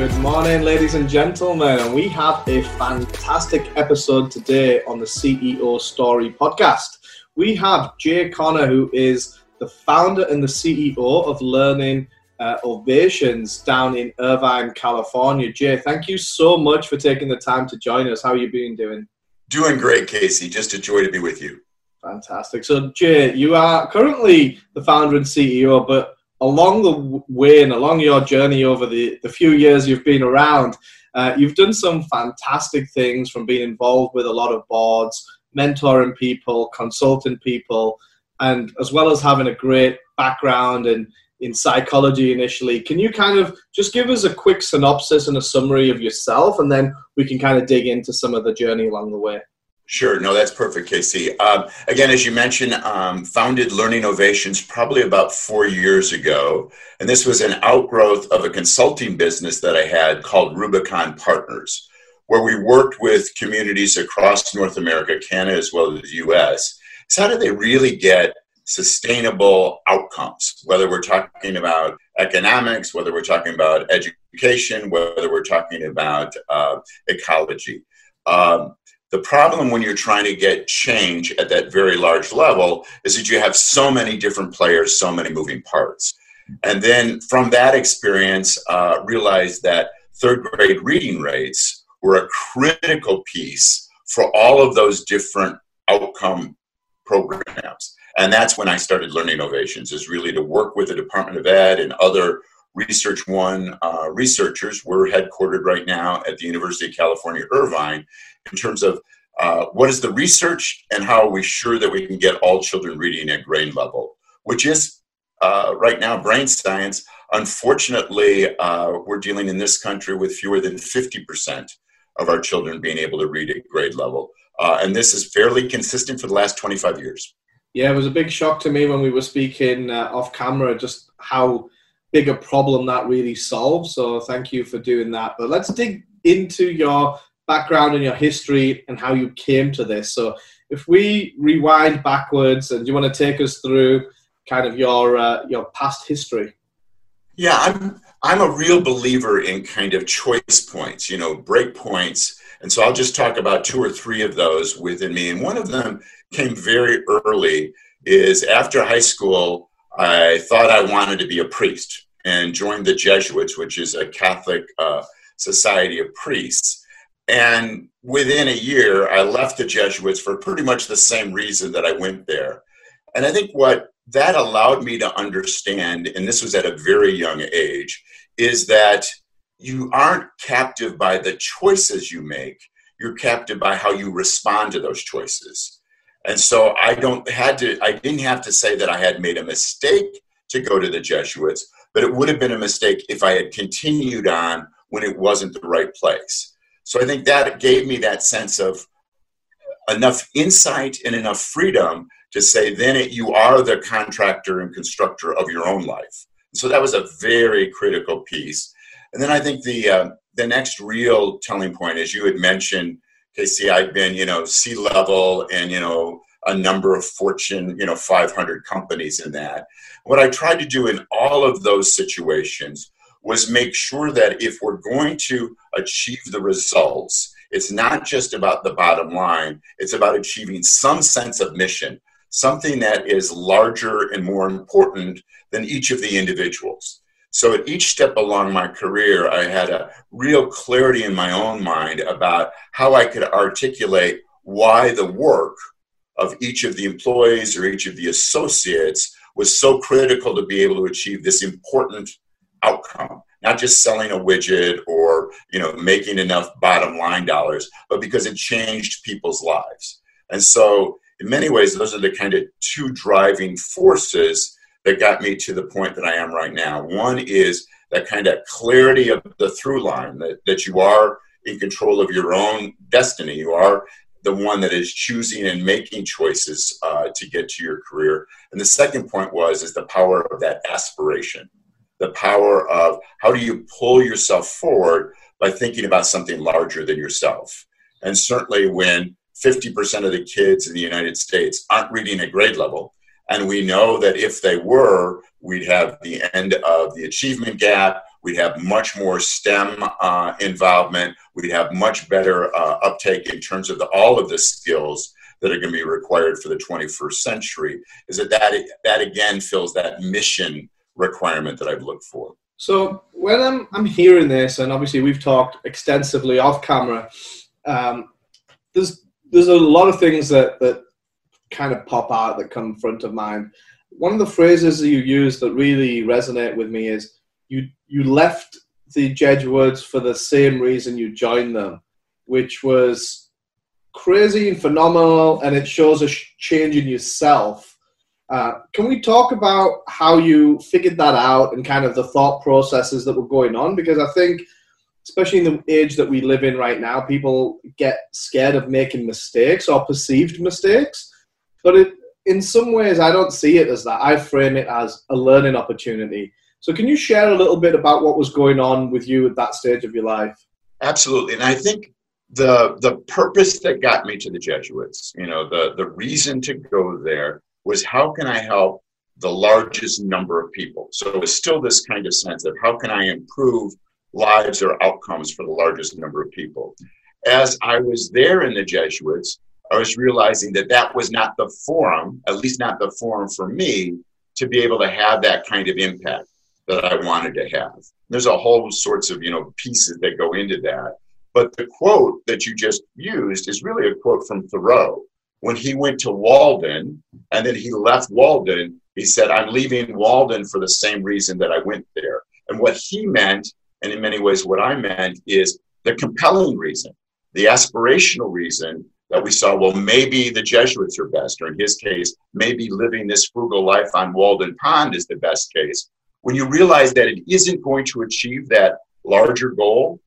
Good morning, ladies and gentlemen, and we have a fantastic episode today on the CEO Story podcast. We have Jay Connor, who is the founder and the CEO of Learning uh, Ovations down in Irvine, California. Jay, thank you so much for taking the time to join us. How are you been doing? Doing great, Casey. Just a joy to be with you. Fantastic. So, Jay, you are currently the founder and CEO, but along the way and along your journey over the, the few years you've been around, uh, you've done some fantastic things from being involved with a lot of boards, mentoring people, consulting people, and as well as having a great background in, in psychology initially. Can you kind of just give us a quick synopsis and a summary of yourself, and then we can kind of dig into some of the journey along the way? Sure. No, that's perfect, Casey. Um, again, as you mentioned, um, founded Learning Ovations probably about four years ago. And this was an outgrowth of a consulting business that I had called Rubicon Partners, where we worked with communities across North America, Canada, as well as the US. So, how do they really get sustainable outcomes, whether we're talking about economics, whether we're talking about education, whether we're talking about uh, ecology? Um, the problem when you're trying to get change at that very large level is that you have so many different players, so many moving parts. And then from that experience, uh, realized that third grade reading rates were a critical piece for all of those different outcome programs. And that's when I started Learning Ovations, is really to work with the Department of Ed and other Research One uh, researchers. We're headquartered right now at the University of California, Irvine, in terms of uh, what is the research and how are we sure that we can get all children reading at grade level, which is uh, right now brain science. Unfortunately, uh, we're dealing in this country with fewer than 50% of our children being able to read at grade level. Uh, and this is fairly consistent for the last 25 years. Yeah, it was a big shock to me when we were speaking uh, off camera just how big a problem that really solves. So thank you for doing that. But let's dig into your background and your history and how you came to this. So, if we rewind backwards, and you want to take us through kind of your uh, your past history? Yeah, I'm I'm a real believer in kind of choice points, you know, break points. And so I'll just talk about two or three of those within me. And one of them came very early is after high school, I thought I wanted to be a priest and joined the Jesuits, which is a Catholic uh, society of priests. And within a year, I left the Jesuits for pretty much the same reason that I went there. And I think what that allowed me to understand, and this was at a very young age, is that you aren't captive by the choices you make, you're captive by how you respond to those choices. And so I don't had to I didn't have to say that I had made a mistake to go to the Jesuits, but it would have been a mistake if I had continued on when it wasn't the right place. So I think that gave me that sense of enough insight and enough freedom to say, then it, you are the contractor and constructor of your own life. So that was a very critical piece. And then I think the uh, the next real telling point, as you had mentioned, Casey, I've been you know C level and you know a number of Fortune you know 500 companies in that. What I tried to do in all of those situations was make sure that if we're going to achieve the results, it's not just about the bottom line, it's about achieving some sense of mission, something that is larger and more important than each of the individuals. So at each step along my career, I had a real clarity in my own mind about how I could articulate why the work of each of the employees or each of the associates was so critical to be able to achieve this important outcome. Not just selling a widget or you know making enough bottom line dollars but because it changed people's lives. And so in many ways those are the kind of two driving forces that got me to the point that i am right now. One is that kind of clarity of the through line that, that you are in control of your own destiny. You are the one that is choosing and making choices uh, to get to your career. And the second point was is the power of that aspiration the power of how do you pull yourself forward by thinking about something larger than yourself. And certainly when 50% of the kids in the United States aren't reading at grade level, and we know that if they were, we'd have the end of the achievement gap, We'd have much more STEM uh, involvement. We'd have much better uh, uptake in terms of the, all of the skills that are going to be required for the 21st century. Is that that, that again fills that mission requirement that I've looked for. So when I'm, I'm hearing this, and obviously we've talked extensively off camera, um, there's there's a lot of things that, that kind of pop out that come front of mind. One of the phrases that you use that really resonate with me is you you left the Jesuits for the same reason you joined them, which was crazy and phenomenal, and it shows a change in yourself. Uh, can we talk about how you figured that out and kind of the thought processes that were going on? Because I think, especially in the age that we live in right now, people get scared of making mistakes or perceived mistakes. But it, in some ways, I don't see it as that. I frame it as a learning opportunity. So, can you share a little bit about what was going on with you at that stage of your life? Absolutely. And I think the the purpose that got me to the Jesuits, you know, the the reason to go there was how can I help the largest number of people? So it was still this kind of sense of how can I improve lives or outcomes for the largest number of people. As I was there in the Jesuits, I was realizing that that was not the forum, at least not the forum for me, to be able to have that kind of impact that I wanted to have. There's a whole sorts of you know pieces that go into that. But the quote that you just used is really a quote from Thoreau. When he went to Walden and then he left Walden, he said, I'm leaving Walden for the same reason that I went there. And what he meant, and in many ways what I meant, is the compelling reason, the aspirational reason that we saw, well, maybe the Jesuits are best, or in his case, maybe living this frugal life on Walden Pond is the best case. When you realize that it isn't going to achieve that larger goal,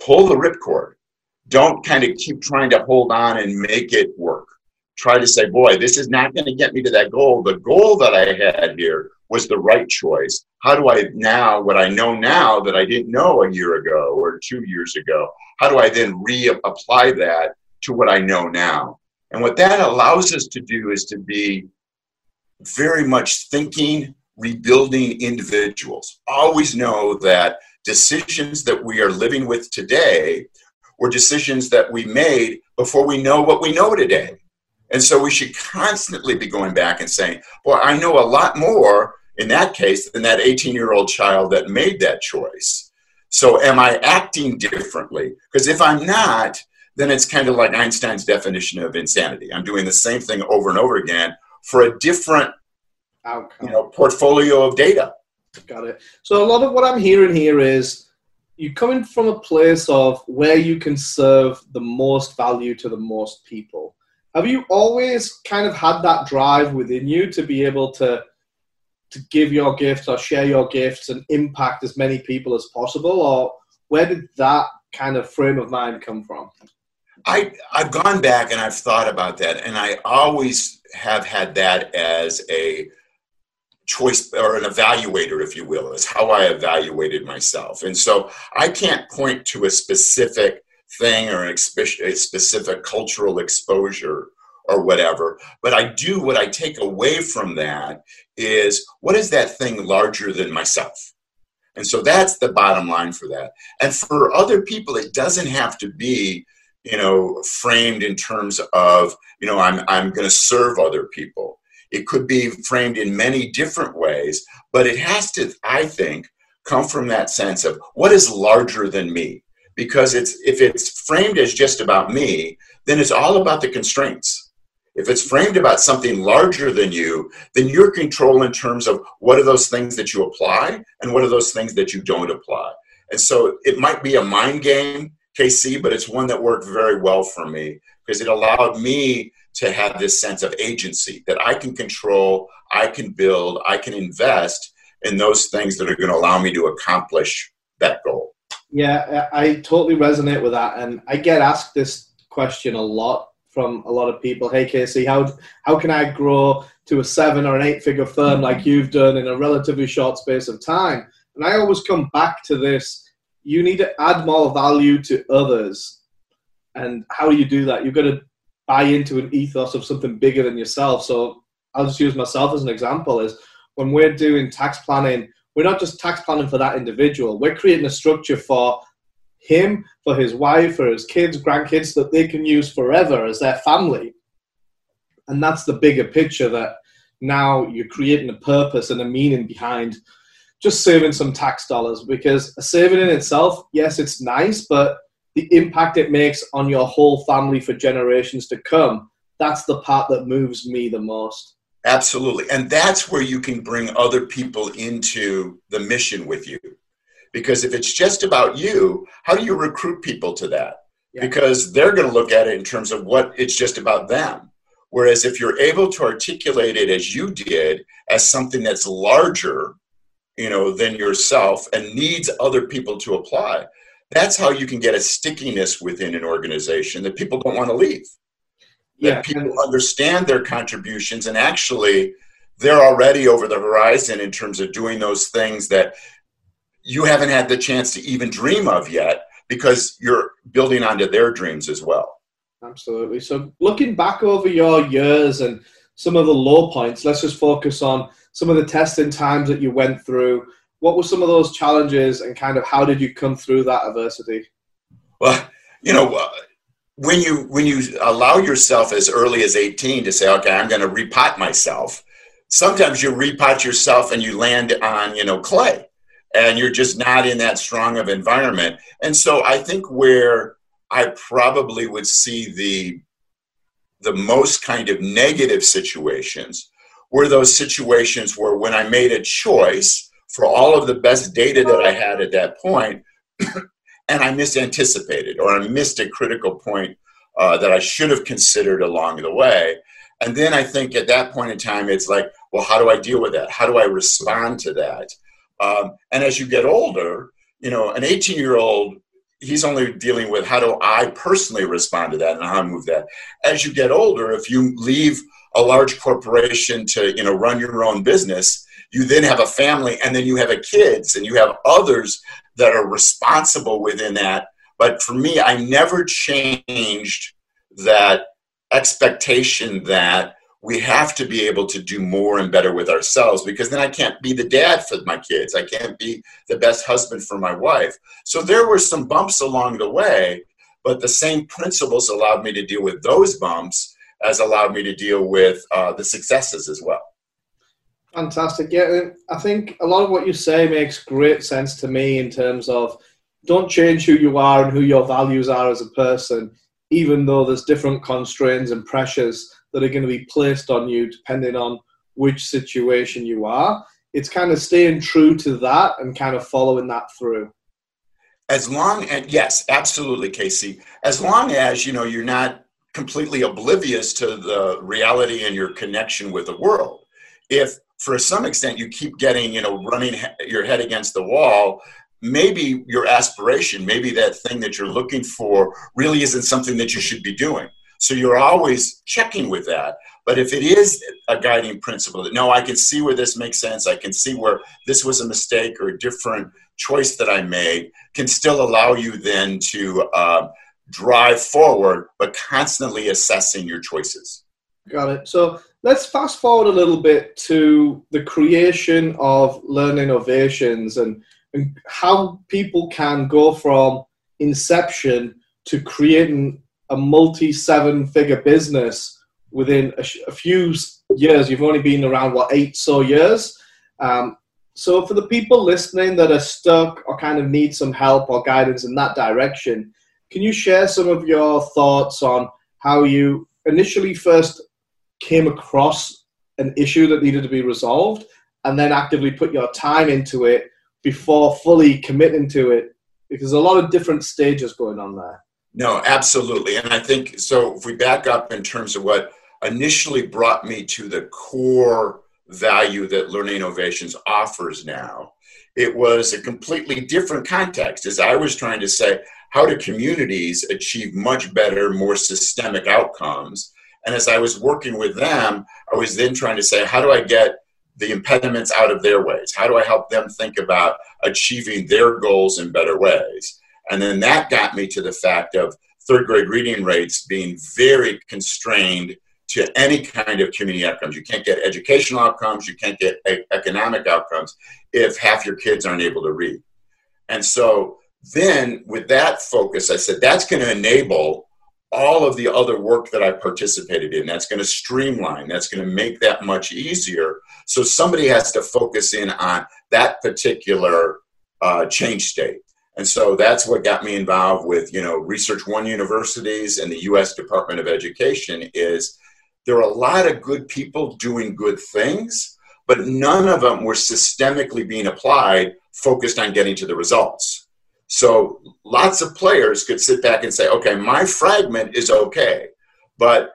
pull the ripcord. Don't kind of keep trying to hold on and make it work. Try to say, boy, this is not going to get me to that goal. The goal that I had here was the right choice. How do I now, what I know now that I didn't know a year ago or two years ago, how do I then reapply that to what I know now? And what that allows us to do is to be very much thinking, rebuilding individuals. Always know that decisions that we are living with today were decisions that we made before we know what we know today. And so we should constantly be going back and saying, well, I know a lot more in that case than that 18 year old child that made that choice. So am I acting differently? Because if I'm not, then it's kind of like Einstein's definition of insanity. I'm doing the same thing over and over again for a different outcome, you know, portfolio of data. Got it. So a lot of what I'm hearing here is you're coming from a place of where you can serve the most value to the most people. Have you always kind of had that drive within you to be able to to give your gifts or share your gifts and impact as many people as possible, or where did that kind of frame of mind come from? I I've gone back and I've thought about that, and I always have had that as a choice or an evaluator, if you will, is how I evaluated myself. And so I can't point to a specific thing or a specific cultural exposure or whatever. But I do what I take away from that is what is that thing larger than myself? And so that's the bottom line for that. And for other people, it doesn't have to be, you know, framed in terms of, you know, I'm, I'm going to serve other people. It could be framed in many different ways, but it has to, I think, come from that sense of what is larger than me? Because it's if it's framed as just about me, then it's all about the constraints. If it's framed about something larger than you, then you're control in terms of what are those things that you apply and what are those things that you don't apply. And so it might be a mind game, Casey, but it's one that worked very well for me because it allowed me to have this sense of agency that I can control, I can build, I can invest in those things that are going to allow me to accomplish that goal. Yeah, I totally resonate with that. And I get asked this question a lot from a lot of people. Hey, Casey, how, how can I grow to a seven or an eight figure firm like mm-hmm. you've done in a relatively short space of time? And I always come back to this you need to add more value to others. And how do you do that? You've got to buy into an ethos of something bigger than yourself. So I'll just use myself as an example is when we're doing tax planning, we're not just tax planning for that individual. We're creating a structure for him, for his wife, for his kids, grandkids that they can use forever as their family. And that's the bigger picture that now you're creating a purpose and a meaning behind just saving some tax dollars because saving in itself, yes, it's nice, but the impact it makes on your whole family for generations to come, that's the part that moves me the most. Absolutely. And that's where you can bring other people into the mission with you. Because if it's just about you, how do you recruit people to that? Yeah. Because they're going to look at it in terms of what it's just about them. Whereas if you're able to articulate it as you did, as something that's larger, you know, than yourself and needs other people to apply, that's how you can get a stickiness within an organization that people don't want to leave. Yeah. That people understand their contributions and actually they're already over the horizon in terms of doing those things that you haven't had the chance to even dream of yet because you're building onto their dreams as well. Absolutely. So, looking back over your years and some of the low points, let's just focus on some of the testing times that you went through. What were some of those challenges and kind of how did you come through that adversity? Well, you know, uh, when you when you allow yourself as early as 18 to say, okay, I'm going to repot myself. Sometimes you repot yourself and you land on, you know, clay and you're just not in that strong of environment. And so I think where I probably would see the the most kind of negative situations were those situations where when I made a choice for all of the best data that I had at that point, and I misanticipated or I missed a critical point uh, that I should have considered along the way. And then I think at that point in time, it's like, well, how do I deal with that? How do I respond to that? Um, and as you get older, you know, an 18 year old, he's only dealing with how do I personally respond to that and how I move that. As you get older, if you leave a large corporation to, you know, run your own business, you then have a family and then you have a kids and you have others that are responsible within that. But for me, I never changed that expectation that we have to be able to do more and better with ourselves because then I can't be the dad for my kids. I can't be the best husband for my wife. So there were some bumps along the way, but the same principles allowed me to deal with those bumps as allowed me to deal with uh, the successes as well. Fantastic. Yeah, I think a lot of what you say makes great sense to me in terms of don't change who you are and who your values are as a person, even though there's different constraints and pressures that are going to be placed on you depending on which situation you are. It's kind of staying true to that and kind of following that through. As long as yes, absolutely, Casey. As long as you know you're not completely oblivious to the reality and your connection with the world. If for some extent you keep getting you know running your head against the wall maybe your aspiration maybe that thing that you're looking for really isn't something that you should be doing so you're always checking with that. But if it is a guiding principle that no, I can see where this makes sense, I can see where this was a mistake or a different choice that I made, can still allow you then to uh, drive forward, but constantly assessing your choices. Got it. So let's fast forward a little bit to the creation of Learning Ovations and, and how people can go from inception to creating a multi seven figure business within a, a, few years. You've only been around, what, eight so years? Um, so, for the people listening that are stuck or kind of need some help or guidance in that direction, can you share some of your thoughts on how you initially first came across an issue that needed to be resolved and then actively put your time into it before fully committing to it? Because a lot of different stages going on there. No, absolutely. And I think so. If we back up in terms of what initially brought me to the core value that Learning Ovations offers now, it was a completely different context. As I was trying to say, how do communities achieve much better, more systemic outcomes? And as I was working with them, I was then trying to say, how do I get the impediments out of their ways? How do I help them think about achieving their goals in better ways? And then that got me to the fact of third grade reading rates being very constrained to any kind of community outcomes. You can't get educational outcomes, you can't get economic outcomes if half your kids aren't able to read. And so then with that focus, I said that's going to enable all of the other work that I participated in. That's going to streamline, that's going to make that much easier. So somebody has to focus in on that particular uh, change state. And so that's what got me involved with, you know, Research One universities and the U.S. Department of Education is there are a lot of good people doing good things, but none of them were systemically being applied, focused on getting to the results. So lots of players could sit back and say, okay, my fragment is okay, but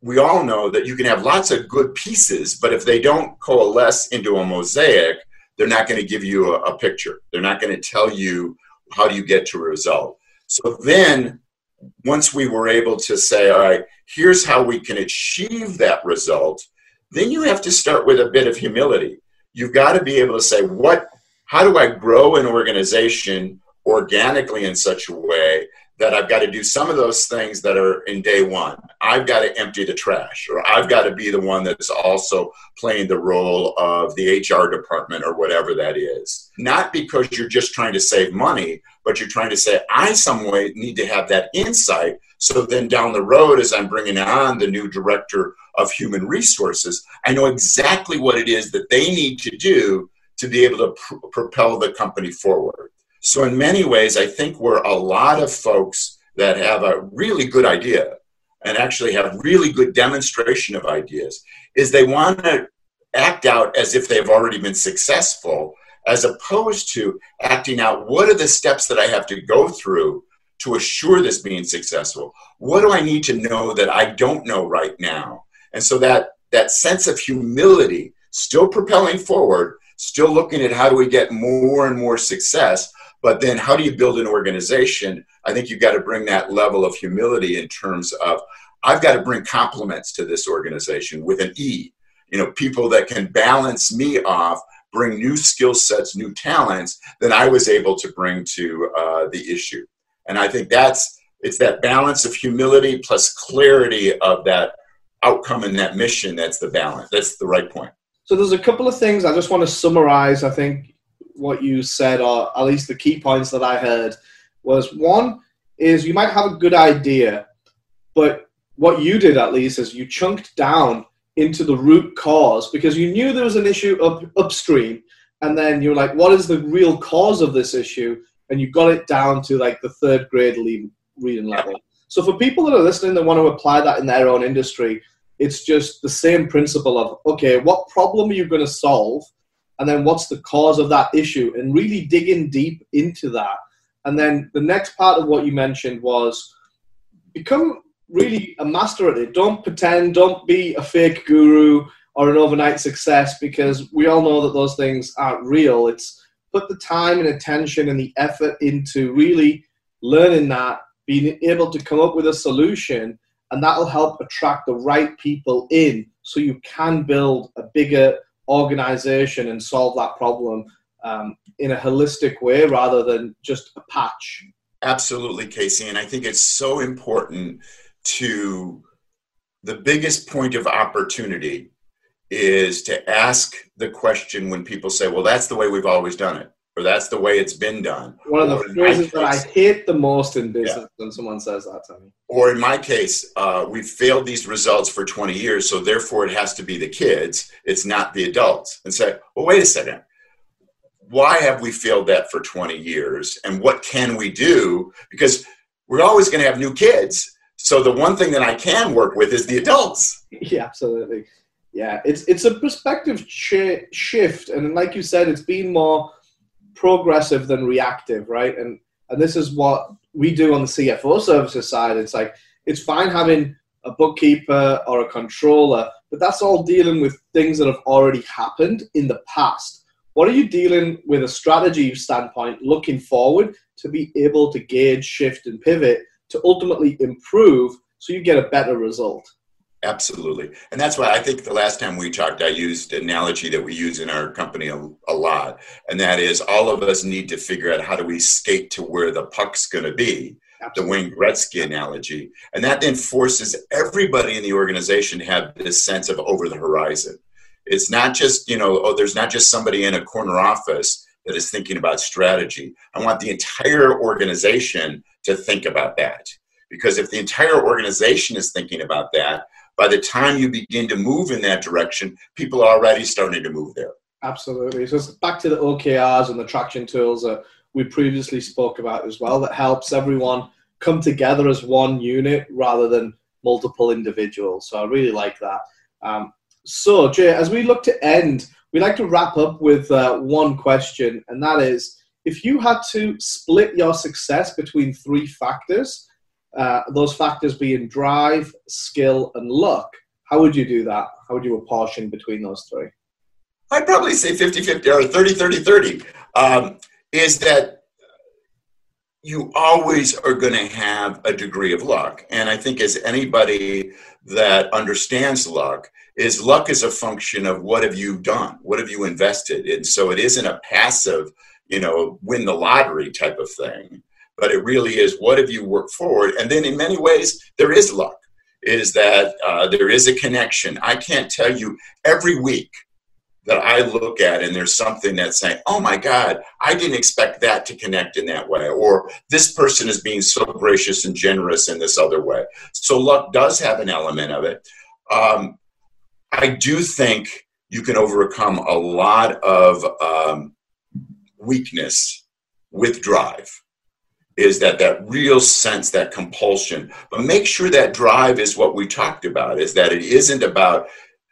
we all know that you can have lots of good pieces, but if they don't coalesce into a mosaic, they're not going to give you a, a picture. They're not going to tell you how do you get to a result. So then, once we were able to say, all right, here's how we can achieve that result, then you have to start with a bit of humility. You've got to be able to say, what, how do I grow an organization organically in such a way that I've got to do some of those things that are in day one. I've got to empty the trash, or I've got to be the one that's also playing the role of the HR department or whatever that is. Not because you're just trying to save money, but you're trying to say, I some way need to have that insight. So then down the road, as I'm bringing on the new director of human resources, I know exactly what it is that they need to do to be able to pr- propel the company forward. So, in many ways, I think we're a lot of folks that have a really good idea and actually have really good demonstration of ideas is they want to act out as if they've already been successful as opposed to acting out what are the steps that I have to go through to assure this being successful? What do i need to know that i don't know right now? And so that that sense of humility still propelling forward still looking at how do we get more and more success but then, how do you build an organization? I think you've got to bring that level of humility in terms of I've got to bring complements to this organization with an E. You know, people that can balance me off, bring new skill sets, new talents that I was able to bring to uh, the issue. And I think that's it's that balance of humility plus clarity of that outcome and that mission that's the balance. That's the right point. So there's a couple of things I just want to summarize. I think what you said, or at least the key points that I heard, was one is you might have a good idea, but what you did at least is you chunked down into the root cause because you knew there was an issue up upstream, and then you're like, what is the real cause of this issue? And you got it down to like the third grade reading level. So for people that are listening that want to apply that in their own industry, it's just the same principle of okay, what problem are you going to solve? And then what's the cause of that issue? And really digging deep into that. And then the next part of what you mentioned was become really a master at it. Don't pretend don't be a fake guru or an overnight success because we all know that those things aren't real. It's put the time and attention and the effort into really learning that being able to come up with a solution and that'll help attract the right people in so you can build a bigger organization and solve that problem um, in a holistic way rather than just a patch. Absolutely, Casey. And I think it's so important to the biggest point of opportunity is to ask the question when people say, well, that's the way we've always done it or that's the way it's been done. One of the phrases that I hate the most in business yeah. when someone says that to me. Or in my case, uh, we've failed these results for 20 years, so therefore it has to be the kids, it's not the adults. And say, well, wait a second. Why have we failed that for 20 years? And what can we do? Because we're always going to have new kids. So the one thing that I can work with is the adults. Yeah, absolutely. Yeah, it's it's a perspective sh- shift, and like you said, it's been more progressive than reactive, right? And and this is what we do on the CFO services side. It's like it's fine having a bookkeeper or a controller, but that's all dealing with things that have already happened in the past. What are you dealing with a strategy standpoint looking forward to be able to gauge, shift, and pivot to ultimately improve so you get a better result? Absolutely. And that's why I think the last time we talked, I used an analogy that we use in our company a, a, lot. And that is all of us need to figure out how do we skate to where the puck's going to be. Absolutely. the Wayne Gretzky analogy. And that then forces everybody in the organization to have this sense of over the horizon. It's not just, you know, oh, there's not just somebody in a corner office that is thinking about strategy. I want the entire organization to think about that. Because if the entire organization is thinking about that, by the time you begin to move in that direction, people are already starting to move there. Absolutely. So it's back to the OKRs and the traction tools that we previously spoke about as well that helps everyone come together as one unit rather than multiple individuals. So I really like that. Um, so, Jay, as we look to end, we like to wrap up with uh, one question, and that is if you had to split your success between three factors, uh, those factors being drive, skill, and luck, how would you do that? How would you apportion between those three? I'd probably say 50 50 or 30 30 30. Um, is that you always are going to have a degree of luck. And I think as anybody that understands luck, is luck is a function of what have you done? What have you invested? in? so it isn't a passive, you know, win the lottery type of thing, but it really is what have you worked forward? And then in many ways, there is luck, is that uh, there is a connection. I can't tell you every week that I look at and there's something that's saying, oh my God, I didn't expect that to connect in that way. Or this person is being so gracious and generous in this other way. So luck does have an element of it. Um, I do think you can overcome a lot of um, weakness with drive is that that real sense that compulsion. But make sure that drive is what we talked about is that it isn't about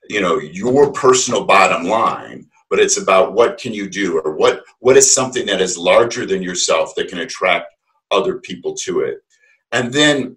you know your personal bottom line but it's about what can you do or what what is something that is larger than yourself that can attract other people to it. And then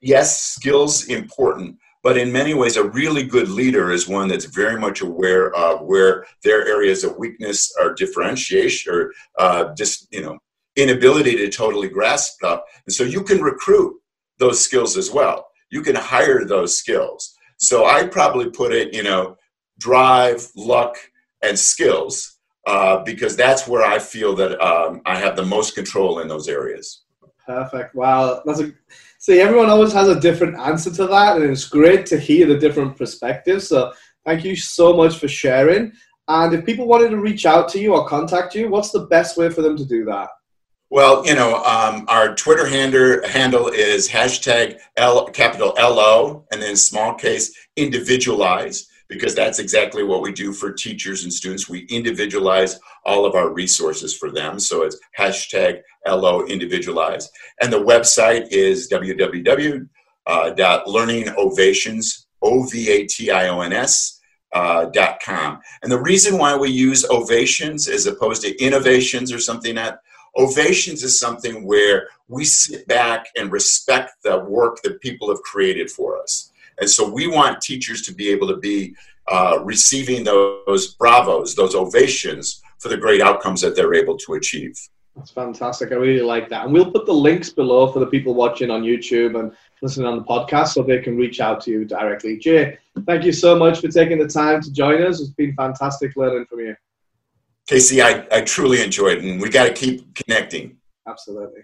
yes skills important but in many ways a really good leader is one that's very much aware of where their areas of weakness are differentiation or uh, just you know inability to totally grasp stuff and so you can recruit those skills as well you can hire those skills so I probably put it, you know, drive, luck, and skills uh, because that's where I feel that um, I have the most control in those areas. Perfect. Wow, that's a see. Everyone always has a different answer to that, and it's great to hear the different perspectives. So thank you so much for sharing. And if people wanted to reach out to you or contact you, what's the best way for them to do that? Well, you know, um, our Twitter handle handle is hashtag L capital L O and then small case individualize because that's exactly what we do for teachers and students. We individualize all of our resources for them. So it's hashtag LO individualize. And the website is www.learningovations, O-V-A-T-I-O-N-S, uh, dot com. And the reason why we use ovations as opposed to innovations or something that Ovations is something where we sit back and respect the work that people have created for us. And so we want teachers to be able to be uh, receiving those bravos, those ovations for the great outcomes that they're able to achieve. That's fantastic. I really like that. And we'll put the links below for the people watching on YouTube and listening on the podcast so they can reach out to you directly. Jay, thank you so much for taking the time to join us. It's been fantastic learning from you. Casey, I, I truly enjoyed it, and we got to keep connecting. Absolutely.